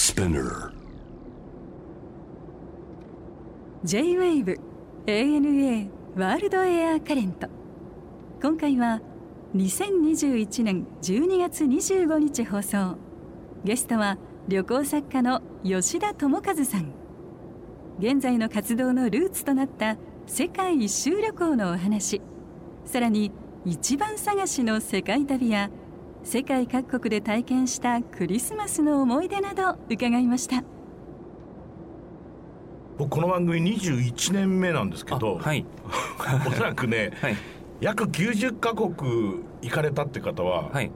Spinner. J-WAVE ANA ワールドエアカレント今回は2021年12月25日放送。ゲストは旅行作家の吉田智和さん。現在の活動のルーツとなった世界一周旅行のお話。さらに一番探しの世界旅や世界各国で体験したクリスマスの思い出など伺いました。僕この番組21年目なんですけど、はい。おそらくね、はい。約90カ国行かれたって方は、はい。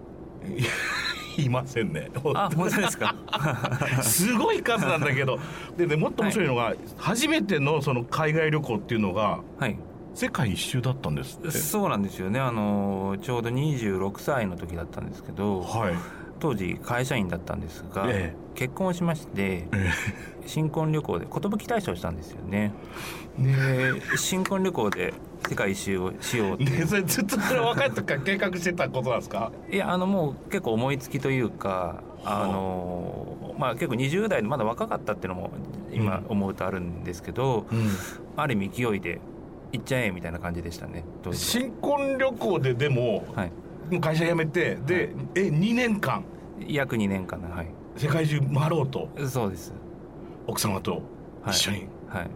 い、ませんね。あ本当ですか？すごい数なんだけど。でねもっと面白いのが、初めてのその海外旅行っていうのがはい世界一周だったんですって。そうなんですよね。あのちょうど26歳の時だったんですけどはい。当時会社員だったんですが、え結婚しましてえ新婚旅行で寿退社をしたんですよね。で新婚旅行で世界一周をしようってえねそれずっとそれ若い時から計画してたことなんですか？いやあのもう結構思いつきというかあ。のまあ結構20代でまだ若かったっていうのも今思うとあるんですけど、ある意味勢いで行っちゃえみたいな感じでしたね当時は。新婚旅行ででもはい。もう会社辞めてで、え2年間？約2年間のはい。世界中回ろうと？そうです。奥様とはい。一緒に、はい。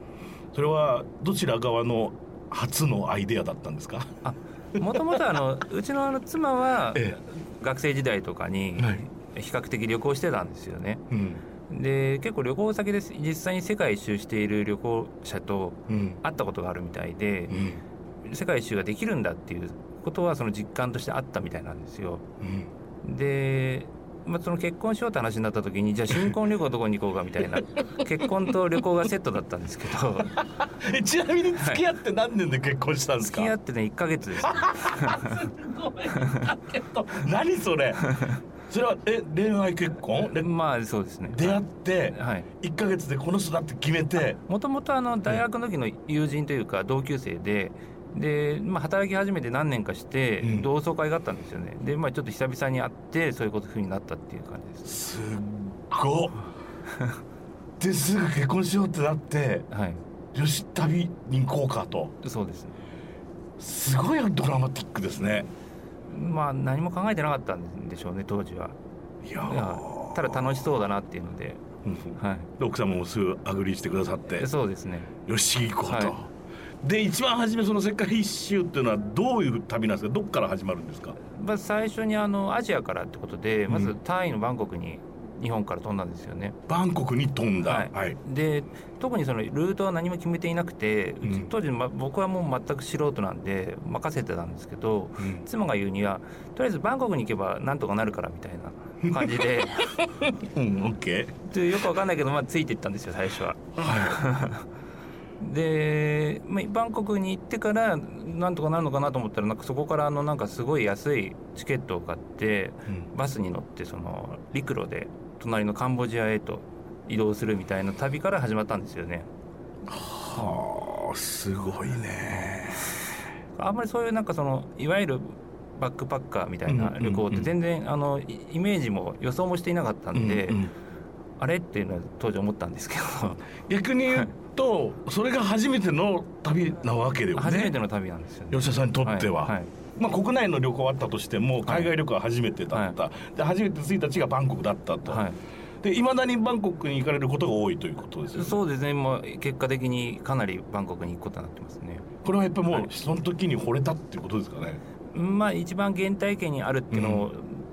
それはどちら側の初のアイデアだったんですか？もともとあの うちのあの妻はえ。学生時代とかにはい。比較的旅行してたんですよね。うんで結構旅行先で実際に世界一周している旅行者とうん。会ったことがあるみたいでうん。世界一周ができるんだっていうことはその実感としてあったみたいなんですよ。うん。で、まあ、その結婚しようって話になった時にじゃあ新婚旅行どこに行こうかみたいな 結婚と旅行がセットだったんですけど。え ちなみに付き合って何年で結婚したんですか、付き合ってね1ヶ月ですね。何それ？それはえ恋愛結婚？でまあそうですね。出会ってはい。1ヶ月でこの人だって決めて？もともとあの大学の時の友人というか同級生でで、まあ、働き始めて何年かしてうん。同窓会があったんですよね。で、まあ、ちょっと久々に会ってそういうことふうになったっていう感じです。すっごっ。ですぐ結婚しようってなってはい。よし旅に行こうかと。そうですね。すごいドラマティックですねまあ何も考えてなかったんでしょうね当時は。いやただ楽しそうだなっていうので、うんはで奥様もすぐ agree してくださって。い、そうですね。よし行こうと、はで一番初めその世界一周っていうのはどういう旅なんですか？どっから始まるんですか？まず最初にあのアジアからってことでまずうん。タイのバンコクに日本から飛んだんですよね。バンコクに飛んだ。はい。はい、で特にそのルートは何も決めていなくて、うん。当時、ま、僕はもう全く素人なんで任せてたんですけどうん。妻が言うにはとりあえずバンコクに行けばなんとかなるからみたいな感じで。うん、オッケでよくわかんないけど、まあ、ついていったんですよ最初は。ーは で、まあ、バンコクに行ってからなんとかなるのかなと思ったらなんかそこからあのなんかすごい安いチケットを買ってい、うん。バスに乗ってその陸路で隣のカンボジアへと移動するみたいな旅から始まったんですよね。はあすごいね。あんまりそういうなんかそのいわゆるバックパッカーみたいな旅行って全然あのイイメージも予想もしていなかったんで、うんうんあれっていうのは当時思ったんですけど。逆に言うと それが初めての旅なわけでよね。初めての旅なんですよね。吉田さんにとっては、いいまあ、国内の旅行はあったとしても海外旅行は初めてだった、で初めて着いた地がバンコクだったと、はい。でいまだにバンコクに行かれることが多いということですよね。そうですね。もう結果的にかなりバンコクに行くことになってますね。これはやっぱりもうはい。その時に惚れたっていうことですかね、まあ一番原体験にあるっていうのも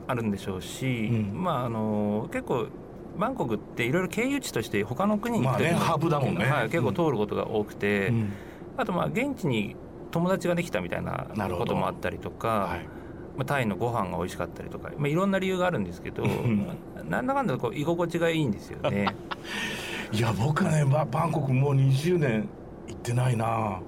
あるんでしょうし、うん。まああの結構バンコクっていろいろ経由地として他の国に行く時まあねハブだもんね。はい、結構通ることが多くて、うん。あとまあ現地に友達ができたみたいなこともあったりとか、はい。まあ、タイのご飯が美味しかったりとか、まあ、いろんな理由があるんですけどん。なんだかんだこう居心地がいいんですよね。いや僕はねババンコクもう20年行ってないな。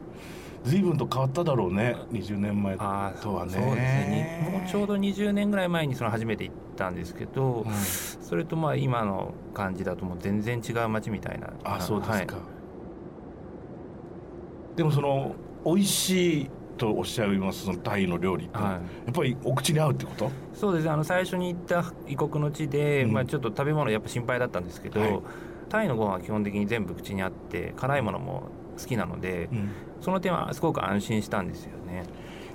随分と変わっただろうね20年前とはね。そうですね。にもうちょうど20年ぐらい前にその初めて行ったんですけど、うん。それとまあ今の感じだともう全然違う街みたいな。あそうですか、はい。でもその美味しいとおっしゃいますそのタイの料理って、はい。やっぱりお口に合うってこと？そうですね。あの最初に行った異国の地で、うん。まあ、ちょっと食べ物やっぱ心配だったんですけど、はい。タイのご飯は基本的に全部口にあって辛いものも好きなので、その点はすごく安心したんですよね。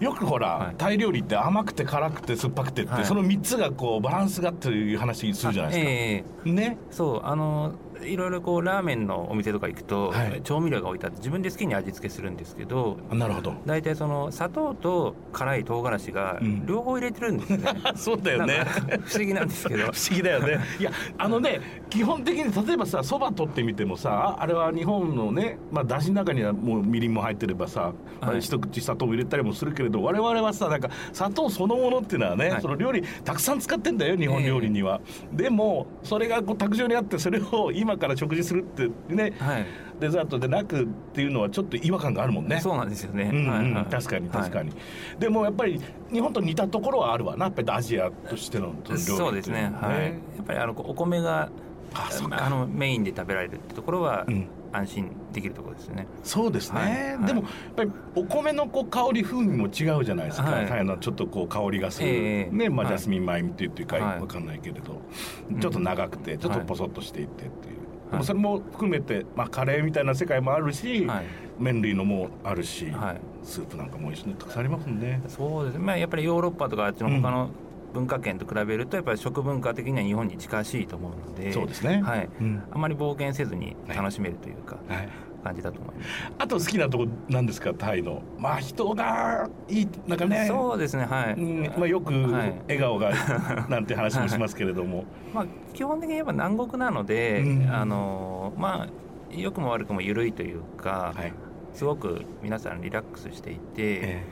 よくほら、はい。タイ料理って甘くて辛くて酸っぱくてって、はい。その3つがこうバランスがっていう話するじゃないですか、ええ。ね。そうあのいろいろこうラーメンのお店とか行くと、はい。調味料が置いてあって自分で好きに味付けするんですけどなるほど。大体その砂糖と辛い唐辛子がうん。両方入れてるんですよね、そうだよね。不思議なんですけど。不思議だよね。いやあのね基本的に例えばさそば取ってみてもさああれは日本のね、まあ、だしの中にはもうみりんも入ってればさ、まあはい一口砂糖も入れたりもするけれど我々はさなんか砂糖そのものっていうのはね、はい。その料理たくさん使ってんだよ日本料理には、でもそれがこう卓上にあってそれを今から食事するってねはい、デザートでなくっていうのはちょっと違和感があるもんね。そうなんですよね、うんうん。はいはい。確かに確かはいに、でもやっぱり日本と似たところはあるわなやっぱりアジアとしての料理そうですね。のははい、やっぱりあのお米があのメインで食べられるってところはうん。安心できるところですね、そうですね、はい。はい。でもやっぱりお米のこう香り風味も違うじゃないですか、はい。のちょっとこう香りがする、ええ。ねまあ、はい。ジャスミン米っていうかはい。わかんないけれど、うん。ちょっと長くてちょっとはい。ポソッとしていってっていう、はい。それも含めて、まあ、カレーみたいな世界もあるし、はい。麺類のもあるし、はい、スープなんかも美味しいのたくさんありますもんね。そうです。ね、まあ、やっぱりヨーロッパとかあっちの他の文化圏と比べるとやっぱり食文化的には日本に近しいと思うのでそうですね。はい、うん。あまり冒険せずに楽しめるというか、はい感じだと思います、あと好きなとこなんですか？タイの。まあ人がいいなんかね。そうですねはい、うん。まあ、よくはい。笑顔が なんて話もしますけれども、まあ、基本的に言えば南国なので、うん。あのまあ良くも悪くも緩いというか、はい。すごく皆さんリラックスしていて、え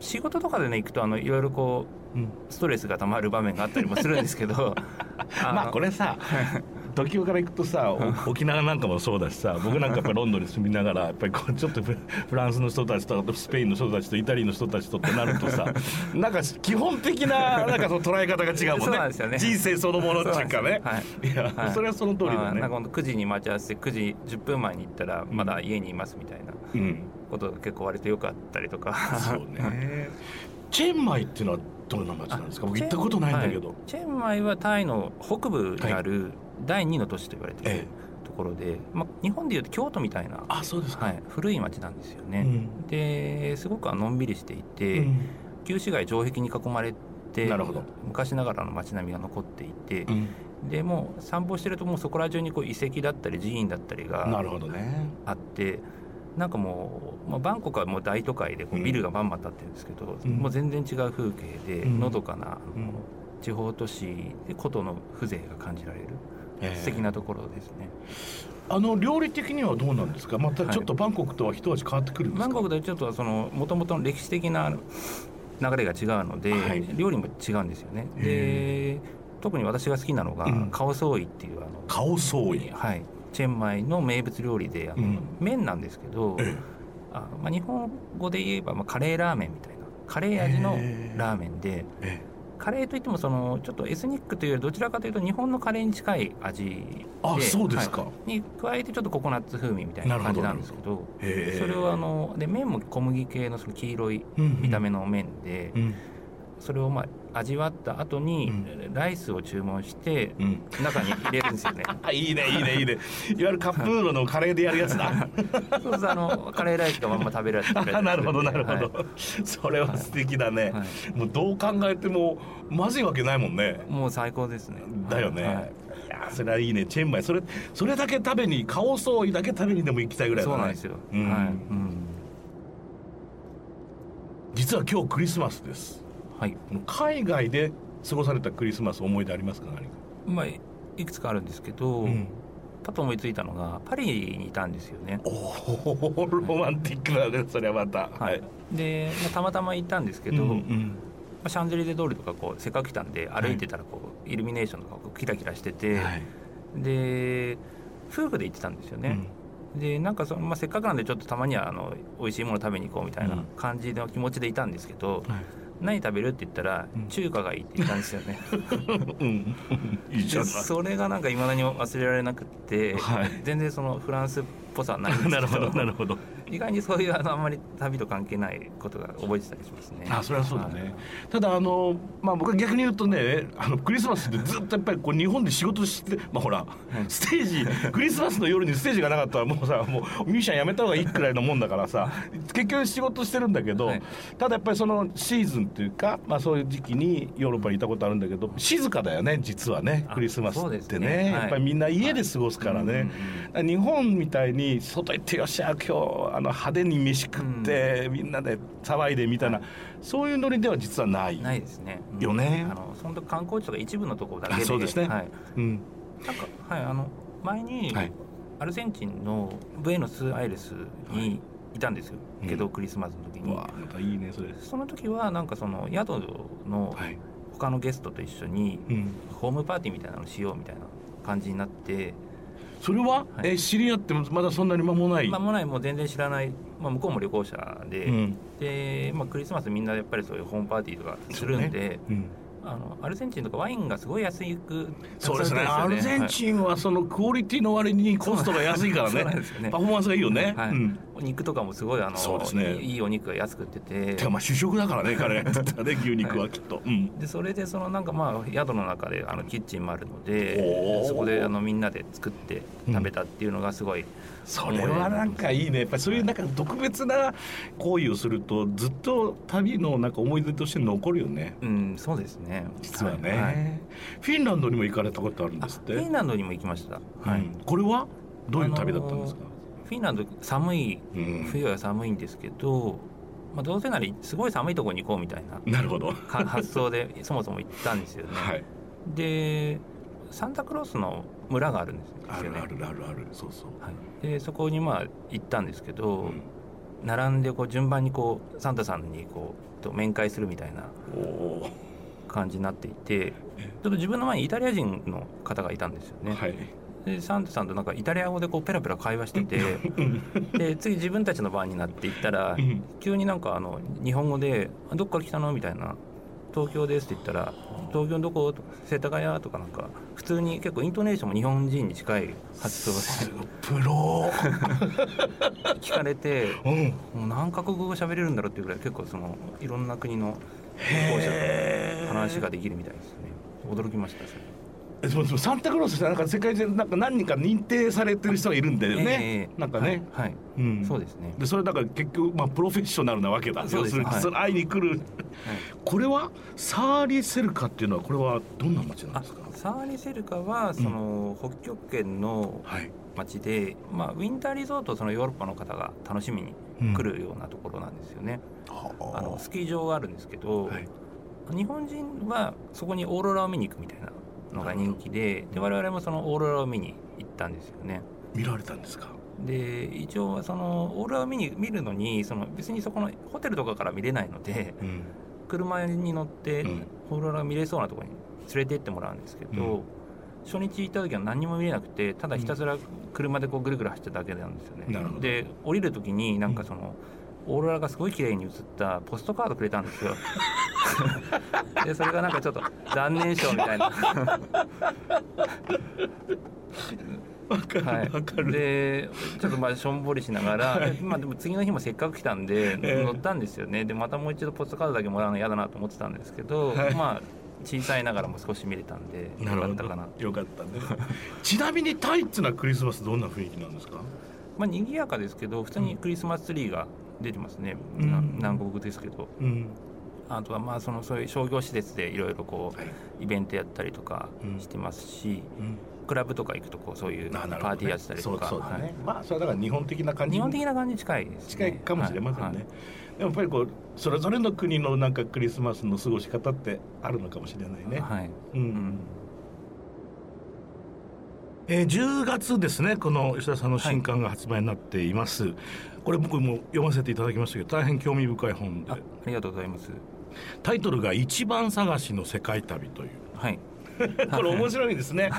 仕事とかでね行くとあのいろいろこえうん。うストレスがたまる場面があったりもするんですけど まあこれさ時代から行くとさお沖縄なんかもそうだしさ 僕なんかやっぱりロンドンに住みながらやっぱりこうちょっとフフランスの人たちとスペインの人たちとイタリアの人たちとってなるとさ なんか基本的ななんかその捉え方が違うもんね。ね。人生そのものっていうかね。はい。いや、はい。それはその通りだね。まあなんか、ほんと9時に待ち合わせて9時10分前に行ったらまだ家にいますみたいなうん、ことが結構割とよくあったりとか。そうね。チェンマイっていうのはどんな街なんですか？僕行ったことないんだけど、はい。チェンマイはタイの北部にある第2の都市と言われているえところで、まあ、日本でいうと京都みたいな、あそうですか、はい、古い町なんですよね、うん。ですごくのんびりしていて、うん。旧市街城壁に囲まれてなるほど。昔ながらの街並みが残っていて、うん。でもう散歩してるともうそこら中にこう遺跡だったり寺院だったりがなるほどね。あってなんかもう、まあ、バンコクはもう大都会でこうビルがバンバン建ってるんですけど、うん。もう全然違う風景で、うん。のどかな地方都市で古都の風情が感じられる、ええ素敵なところですね。あの料理的にはどうなんですか？またちょっとバンコクとは一味変わってくるんですか、バンコクでちょっとその元々の歴史的な流れが違うので、はい。料理も違うんですよね。へで特に私が好きなのが、うん。カオソーイっていうあの顔相違はい、チェンマイの名物料理であの、うん。麺なんですけど、えあまあ、日本語で言えば、まあ、カレーラーメンみたいなカレー味のラーメンでえカレーといってもそのちょっとエスニックというよりどちらかというと日本のカレーに近い味であそうですか。はい。に加えてちょっとココナッツ風味みたいな感じなんですけどそれをあので麺も小麦系のその黄色い見た目の麺で、うんそれをまあ味わった後にうライスを注文してうん。中に入れるんですよね。あいいねいいねいいね。いわゆるカップヌードルのカレーでやるやつだ。そうあのカレーライスがまんま食べられてあなるほどなるほど、はいそれは素敵だね、はい。もうどう考えてもまずいわけないもんね。もう最高ですね。だよね、はい。い、やそれはいいねチェンマイ。それそれだけ食べに顔相違だけ食べにでも行きたいぐらいだね。そうなんですよ。うん。はい。うん。実は今日クリスマスですはい。海外で過ごされたクリスマス思い出ありますか？何か、まあいくつかあるんですけど、うん。パッと思いついたのがパリにいたんですよね。おおロマンティックだねそれはまた。はい。で、まあ、たまたま行ったんですけど、うんうまんあ、シャンゼリゼ通りとかこうせっかく来たんで歩いてたらこう、イルミネーションとかこうキラキラしてて、はい。で夫婦で行ってたんですよね。でなんかその、まあ、せっかくなんでちょっとたまにはあの美味しいもの食べに行こうみたいな感じの気持ちでいたんですけど、うんはい何食べるって言ったら、うん。中華がいいって言ったんですよね。うん。いいじゃでないそれがなんかいまだに忘れられなくって、はい。全然そのフランスっぽさはないんですけど。なるほどなるほど意外にそういうあのあんまり旅と関係ないことが覚えてたりしますね。あそれはそうだね、ただあの、まあ、僕は逆に言うとねあのクリスマスってずっとやっぱりこう日本で仕事してまあほらステージクリスマスの夜にステージがなかったらもうさもうミュージシャンやめた方がいいくらいのもんだからさ結局仕事してるんだけど、はい。ただやっぱりそのシーズンっていうか、まあ、そういう時期にヨーロッパにいたことあるんだけど静かだよね実はねあクリスマスってね。ね。はい。やっぱりみんな家で過ごすからね、うんうんうん。だから日本みたいに外行ってよっしゃ今日あの派手に飯食って、みんなで騒いでみたいな、そういうノリでは実はない。ないですね。うんよねあのその観光地とか一部のところだけで。あそうですねはい。うんなんかはいあの前に、はいアルゼンチンのブエノスアイレスにいたんですよ。うんけどクリスマスの時に。うわまたいいねそれ。その時はなんかその宿のはい。他のゲストと一緒にうん。ホームパーティーみたいなのをしようみたいな感じになってそれは、はいえ知り合ってもまだそんなに間もない？間もないもう全然知らない、まあ、向こうも旅行者で、うん。で、まあ、クリスマスみんなやっぱりそういうホームパーティーとかするんで、うん。あのアルゼンチンとかワインがすごい安くそうですね。アルゼンチンはそのクオリティの割にコストが安いからねね。パフォーマンスがいいよね。はいうん。お肉とかもすごいあのそうですね。いいいいお肉が安く売ってて。てかまあ主食だからね 彼がやってたね牛肉はきっと。うん。でそれでそのなんかまあ宿の中であのキッチンもあるのおでー。そこであのみんなで作って食べたっていうのがすごい、それはなんかいいね。やっぱりそういうなんか特別な行為をするとずっと旅のなんか思い出として残るよね。うんそうですね。実はね、いい。フィンランドにも行かれたことあるんあですって。フィンランドにも行きました、はい。うん。これはどういう旅だったんですか、フィンランド寒いうん。冬は寒いんですけど、まあ、どうせならすごい寒いところに行こうみたいななるほど。か発想でそもそも行ったんですよね、はい。でサンタクロースの村があるんですよね。あるあるあるある。そうそう、はい、でそこにまあ行ったんですけど、うん。並んでこう順番にこうサンタさんにこうと面会するみたいな感じになっていてちょっと自分の前にイタリア人の方がいたんですよね、はいでサンタさんとなんかイタリア語でこうペラペラ会話しててで次自分たちの番になって行ったらうん。急になんかあの日本語で「あどっから来たの?」みたいな「東京です」って言ったら「東京どこ?」世田谷」とかなんか普通に結構イントネーションも日本人に近い発想でプロ聞かれてうん。もう何カ国語喋れるんだろうっていうぐらい結構そのいろんな国のへえ話ができるみたいですね。驚きましたそれ。えそうそうサンタクロースってなんか世界中なんか何人か認定されてる人がいるんだよね、ええなんかね、はい、はい。うん。そうですね。でそれだから結局、まあ、プロフェッショナルなわけだ。そうです。はいその会いに来る、これはサーリセルカっていうのはこれはどんな街なんあですか？サーリセルカはその、北極圏のはい、町で、まあ、ウィンターリゾートをそのヨーロッパの方が楽しみに来るようなところなんですよね、あのスキー場があるんですけど、はい。日本人はそこにオーロラを見に行くみたいなのが人気でで我々もそのオーロラを見に行ったんですよね。見られたんですか？で一応そのオーロラを見に見るのにその別にそこのホテルとかから見れないのでうん。車に乗ってうん。オーロラが見れそうなところに連れて行ってもらうんですけど、うん。初日行った時は何にも見れなくてただひたすら車でこうぐるぐる走っただけなんですよね。で降りる時になんかその、オーロラがすごい綺麗に映ったポストカードくれたんですよ。でそれがなんかちょっと残念賞みたいな。わかるわ、はい、かる。でちょっとまあしょんぼりしながら、でまあ、でも次の日もせっかく来たんでええ。乗ったんですよね。でまたもう一度ポストカードだけもらうの嫌だなと思ってたんですけど、はい。まあ小さいながらも少し見れたんでよかったかなよかったね。ちなみにタイってのはクリスマスどんな雰囲気なんですか？まあ賑やかですけど普通にクリスマスツリーが出てますね、うん。な南国ですけど。うん。あとはまあそのそういう商業施設でいろいろこはい、うイベントやったりとかうん。してますし、うん。クラブとか行くとこうそういうパーティーやってたりとか、そうそうだね、はい。まあそれはだから日本的な感じ日本的な感じに近いですね。近いかもしれませんね、はい。はい。でもやっぱりこうそれぞれの国のなんかクリスマスの過ごし方ってあるのかもしれないね、はい、うん。うん。えー10月ですね。この吉田さんの新刊が発売になっています、これ僕も読ませていただきましたけど大変興味深い本で。あありがとうございます。タイトルが「一番探しの世界旅」という。はい。これ面白いですね。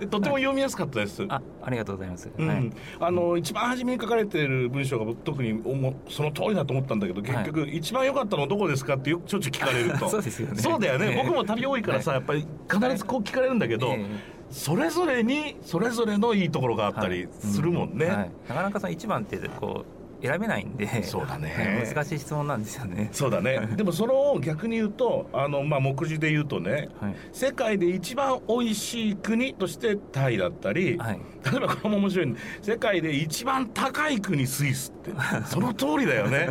で とても読みやすかったです。あありがとうございます、うん。はい。あの一番初めに書かれている文章が特にその通りだと思ったんだけど結局、一番良かったのどこですかってよくしょっちゅう聞かれると。そうですよね。そうだよね、ええ僕も旅多いからさ、やっぱり必ずこう聞かれるんだけど、えそれぞれにそれぞれのいいところがあったりするもんね、はい。はい。なかなかその一番ってこう選べないんで。そうだね。難しい質問なんですよね。そうだね。でもそれを逆に言うとあの、まあ、目次で言うとねはい。世界で一番美味しい国としてタイだったり、はい。例えばこれも面白いね世界で一番高い国スイスって その通りだよね。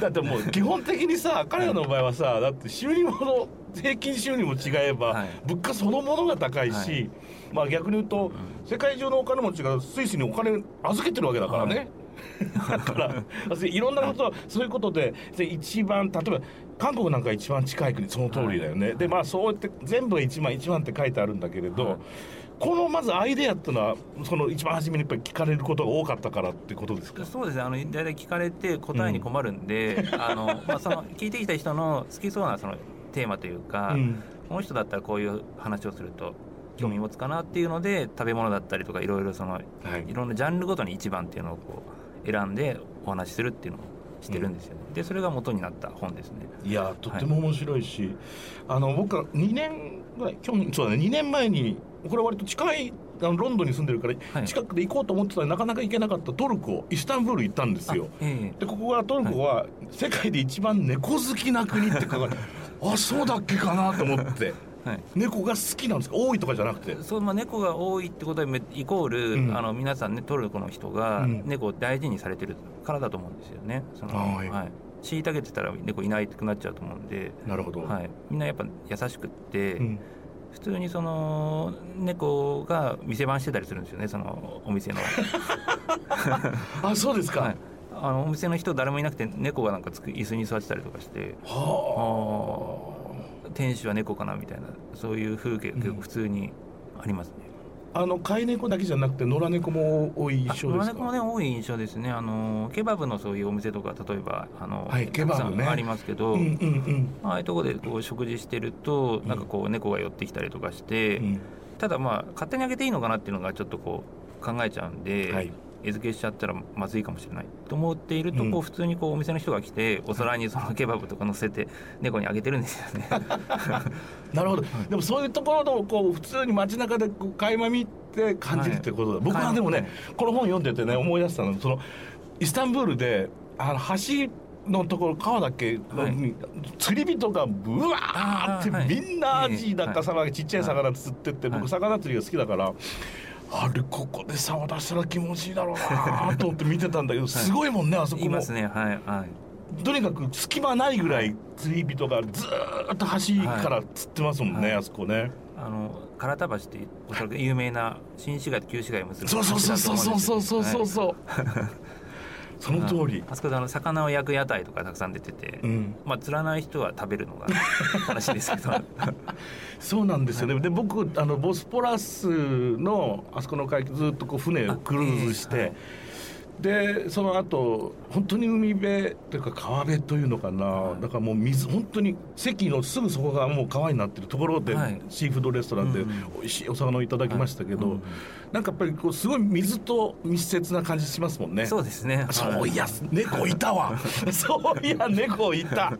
だってもう基本的にさ彼らの場合はさだって収入も平均収入も違えば、はい。物価そのものが高いし、はいまあ逆に言うと、世界中のお金持ちがスイスにお金預けてるわけだからね。だからいろんなことはそういうことでで一番例えば韓国なんか一番近い国その通りだよね、でまあそうやって全部が一番一番って書いてあるんだけれど、はい。このまずアイデアっていうのはその一番初めにやっぱり聞かれることが多かったからってことですか？そうですね。あの大体聞かれて答えに困るんで、あのまあ、その聞いてきた人の好きそうなそのテーマというか、うん。この人だったらこういう話をすると興味持つかなっていうので食べ物だったりとかいろいろそのはい。いろんなジャンルごとに一番っていうのをこう選んでお話しするっていうのをしてるんですよね、でそれが元になった本ですね。いやとっても面白いし、あの僕は2年ぐらい去年そうだね2年前にこれ割と近いあのロンドンに住んでるから、はい。近くで行こうと思ってたらなかなか行けなかったトルコイスタンブール行ったんですよ。あえでここがトルコは世界で一番猫好きな国って書かれてあそうだっけかなと思って。えはい。猫が好きなんですか？多いとかじゃなくて？そうまあ、猫が多いってことはめイコール、うん。あの皆さんねトルコの人がうん。猫を大事にされてるからだと思うんですよね。そのはい。はい。虐げてたら猫いないくなっちゃうと思うんで、なるほど、はい、みんなやっぱ優しくって、うん。普通にその猫が店番してたりするんですよねそのお店の、あそうですか、はい、あのお店の人誰もいなくて猫がなんかつく椅子に座ってたりとかして。は店主は猫かなみたいなそういう風景が結構普通にありますね。ああの飼い猫だけじゃなくて野良猫も多い印象ですあ野良猫もかね多い印象ですね。あのケバブのそういうお店とか例えばあの、はいケバブね。ありますけど、うんうんああいうところでこう食事してるとなんかこう猫が寄ってきたりとかして、うんうん。ただまあ勝手にあげていいのかなっていうのがちょっとこう考えちゃうんで、はい餌付けしちゃったらまずいかもしれないと思っていると、うん。こう普通にこうお店の人が来てお皿にそのケバブとか乗せて猫にあげてるんですよね。なるほど、でもそういうところのこう普通に街中でこう垣間見て感じるってことだ、僕はでもねこの本読んでてね思い出したのそのイスタンブールであの橋のところ川だっけ、はい。釣り人がブワーってみんなアジだかええ魚ちっちゃい魚釣ってって、はい。僕魚釣りが好きだから。あれここで竿出したら気持ちいいだろうなと思って見てたんだけどすごいもんね、あそこもいますねはいはい。とにかく隙間ないぐらい釣り人がずーっと橋から釣ってますもんね、はいあそこね。あの唐田橋っておそらく有名な新市街と旧市街を結ぶそうそうそうそうそうそうそうそううそう。その通り。あそこであの魚を焼く屋台とかたくさん出てて、うん、まあ釣らない人は食べるのが 話ですけどそうなんですよね。で僕あのボスポラスのあそこの海域ずっとこう船をクルーズして。はいでその後本当に海辺というか川辺というのかな、はい。だからもう水本当に席のすぐそこがもう川になってるところで、はい。シーフードレストランでうん美味しいお魚をいただきましたけど、はい。うんなんかやっぱりこうすごい水と密接な感じしますもんね。そうですね。そういや猫いたわ。そういや猫いた。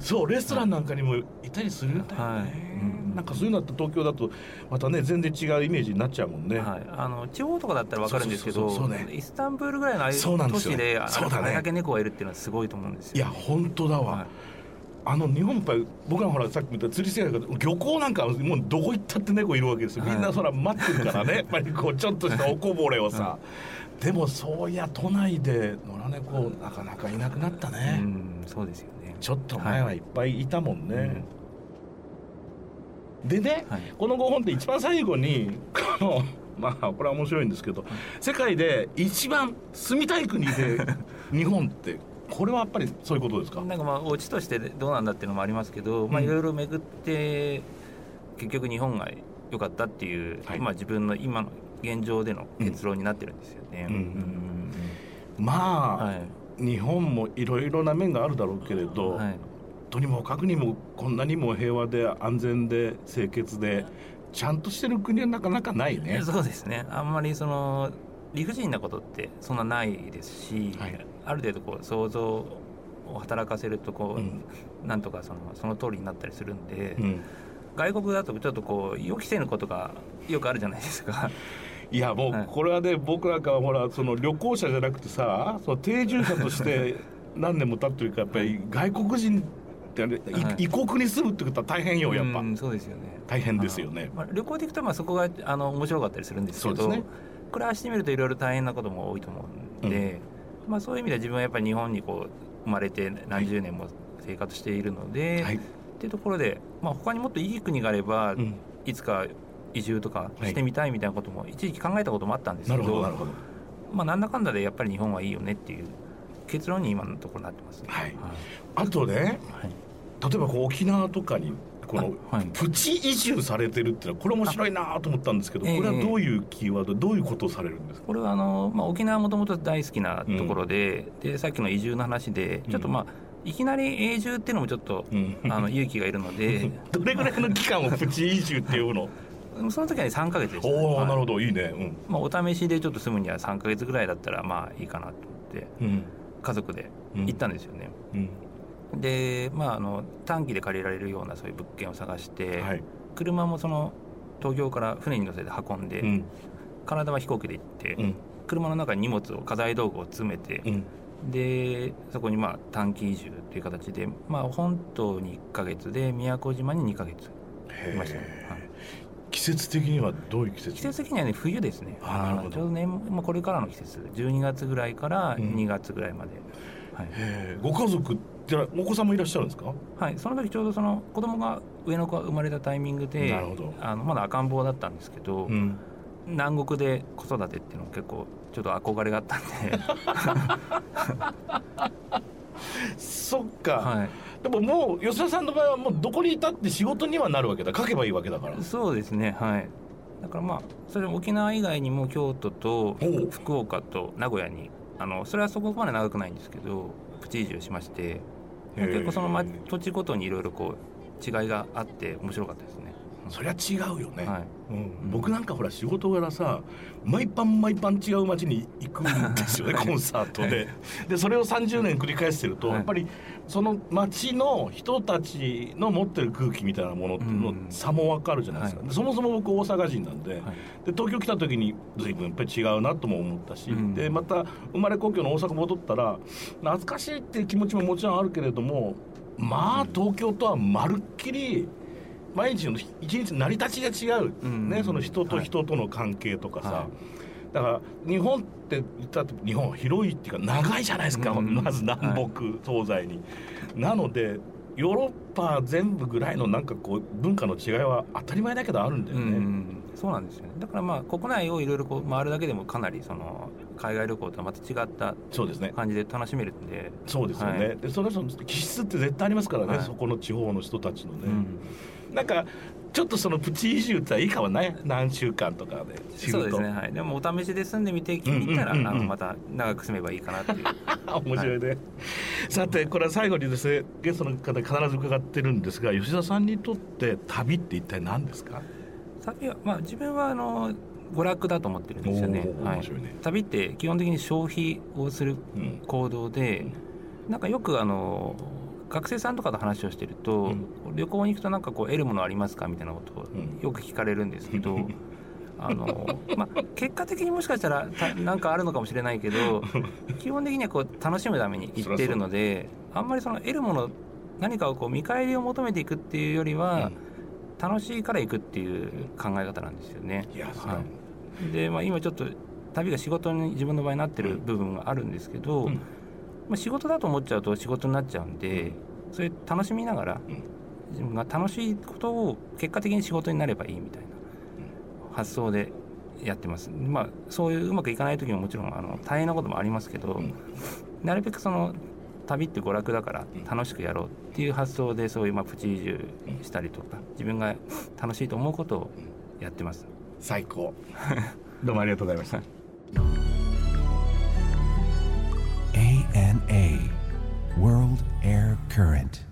そうレストランなんかにもいたりするんだよね、はい。うんなんかそういうのだと東京だとまたね全然違うイメージになっちゃうもんね、はい、あの地方とかだったら分かるんですけどイスタンブールぐらいのああいう都市であれだけ猫がいるっていうのはすごいと思うんですよ。いや本当だわ、はい。あの日本やっぱり僕らほらさっき言った釣り世界だけど漁港なんかはもうどこ行ったって猫いるわけですよ、はい。みんなそら待ってるからね。やっぱりこうちょっとしたおこぼれをさ、でもそういや都内で野良猫なかなかいなくなったね、うんそうですよね。ちょっと前はい。っぱいいたもんね、でね、はい。この5本って一番最後にこのまあこれは面白いんですけど世界で一番住みたい国で 日本ってこれはやっぱりそういうことですか？なんかまあオチとしてどうなんだっていうのもありますけど、まあうんいろいろ巡って結局日本が良かったっていう、はい。まあ自分の今の現状での結論になってるんですよね。まあ、はい。日本もいろいろな面があるだろうけれど、はいとにもかくにもこんなにも平和で安全で清潔でちゃんとしてる国はなかなかないね。そうですね。あんまりその理不尽なことってそんなないですし、はい。ある程度こう想像を働かせるとこう、うん。なんとかそのその通りになったりするんで、うん。外国だとちょっとこう予期せぬことがよくあるじゃないですか。いやもうこれはね、僕なんかはほらその旅行者じゃなくてさその定住者として何年も経ってるかやっぱり外国人ってはい、異国に住むってことは大変よやっぱ、そうですよね。大変ですよね、まあ、旅行で行くとまあそこがあの面白かったりするんですけど、ね、暮らしてみるといろいろ大変なことも多いと思うんで、うん、まあ、そういう意味では自分はやっぱり日本にこう生まれて何十年も生活しているので、はい、っていうところで、まあ、他にもっといい国があれば、うん、いつか移住とかしてみたいみたいなことも一時期考えたこともあったんですけど,、なるほどなるほど。まあ、なんだかんだでやっぱり日本はいいよねっていう結論に今のところなってます、ね、はい、はい、あとね、はい、例えばこう沖縄とかにこのプチ移住されてるっていうのはこれ面白いなと思ったんですけどこれはどういうキーワードどういうことをされるんですか？これはあの、まあ、沖縄もともと大好きなところでうん、でさっきの移住の話でちょっとまあ、いきなり永住っていうのもちょっと、うん、あの勇気がいるので どれぐらいの期間をプチ移住っていうの その時は3か月でした、おお、なるほどいいね、うん。まあ、お試しでちょっと住むには3か月ぐらいだったらまあいいかなと思って、うん、家族で行ったんですよね、うん、でまああの短期で借りられるようなそういう物件を探して、はい、車もその東京から船に乗せて運んで、うん、体は飛行機で行って、車の中に荷物を家財道具を詰めて、でそこにまあ短期移住という形で、まあ、本島に1か月で宮古島に2か月いましたね。季節的にはどういう季節？季節的にはね冬ですね。あちょうどね、まあ、これからの季節。12月ぐらいから2月ぐらいまで、うん、はい、ご家族じゃお子さんもいらっしゃるんですか？はい。その時ちょうどその子供が上の子が生まれたタイミングでなるほど。あのまだ赤ん坊だったんですけど、うん、南国で子育てっていうのも結構ちょっと憧れがあったんで。そっか、はい。でももう吉田さんの場合はもうどこにいたって仕事にはなるわけだ。書けばいいわけだから。そうですね。はい。だからまあそれ沖縄以外にも京都と福岡と名古屋にあのそれはそこまで長くないんですけどプチ移住しまして結構その、ま、土地ごとにいろいろこう違いがあって面白かったですね。そりゃ違うよね、はい。うん、僕なんかほら仕事柄さ毎晩毎晩違う街に行くんですよね コンサートで。でそれを30年繰り返してると、やっぱりその街の人たちの持ってる空気みたいなものっての差も分かるじゃないですか、そもそも僕大阪人なんで,、で東京来た時に随分やっぱり違うなとも思ったし、でまた生まれ故郷の大阪戻ったら懐かしいっていう気持ちももちろんあるけれどもまあ東京とはまるっきり。毎日の一日成り立ちが違う、うん。ね、その人と人との関係とかさ、はい、だから日本って言ったら日本は広いっていうか長いじゃないですか、うん、まず南北、はい、東西に。なのでヨーロッパ全部ぐらいのなんかこう文化の違いは当たり前だけどあるんだよね。うん、そうなんですよね。だからまあ国内をいろいろこう回るだけでもかなりその海外旅行とはまた違った感じで楽しめるんで。そうですよね。はい、でその人の気質って絶対ありますからね、はい、そこの地方の人たちのね。うんなんかちょっとそのプチ移住っていいかもね何週間とかでそうですねはい。でもお試しで住んでみて気に入ったら、あのまた長く住めばいいかなっていう。面白いね、はい、さてこれは最後にですねゲストの方必ず伺ってるんですが吉田さんにとって旅って一体何ですか？旅はまあ自分はあの娯楽だと思ってるんですよね、はい、旅って基本的に消費をする行動で、うん、なんかよくあの学生さんとかと話をしてると、うん、旅行に行くとなんかこう得るものありますかみたいなことをよく聞かれるんですけど、うん、あのまあ、結果的にもしかしたら何かあるのかもしれないけど 基本的にはこう楽しむために行っているのであんまりその得るもの何かをこう見返りを求めていくっていうよりは、楽しいから行くっていう考え方なんですよね。はい、で、まあ、今ちょっと旅が仕事に自分の場合になってる部分があるんですけど、うんまあ、仕事だと思っちゃうと仕事になっちゃうんで、それ楽しみながら、自分が楽しいことを結果的に仕事になればいいみたいな発想でやってます。まあ、そういううまくいかない時ももちろんあの大変なこともありますけど、なるべくその旅って娯楽だから楽しくやろうっていう発想でそういうまあプチ移住したりとか自分が楽しいと思うことをやってます。最高。どうもありがとうございました。WNA, World Air Current.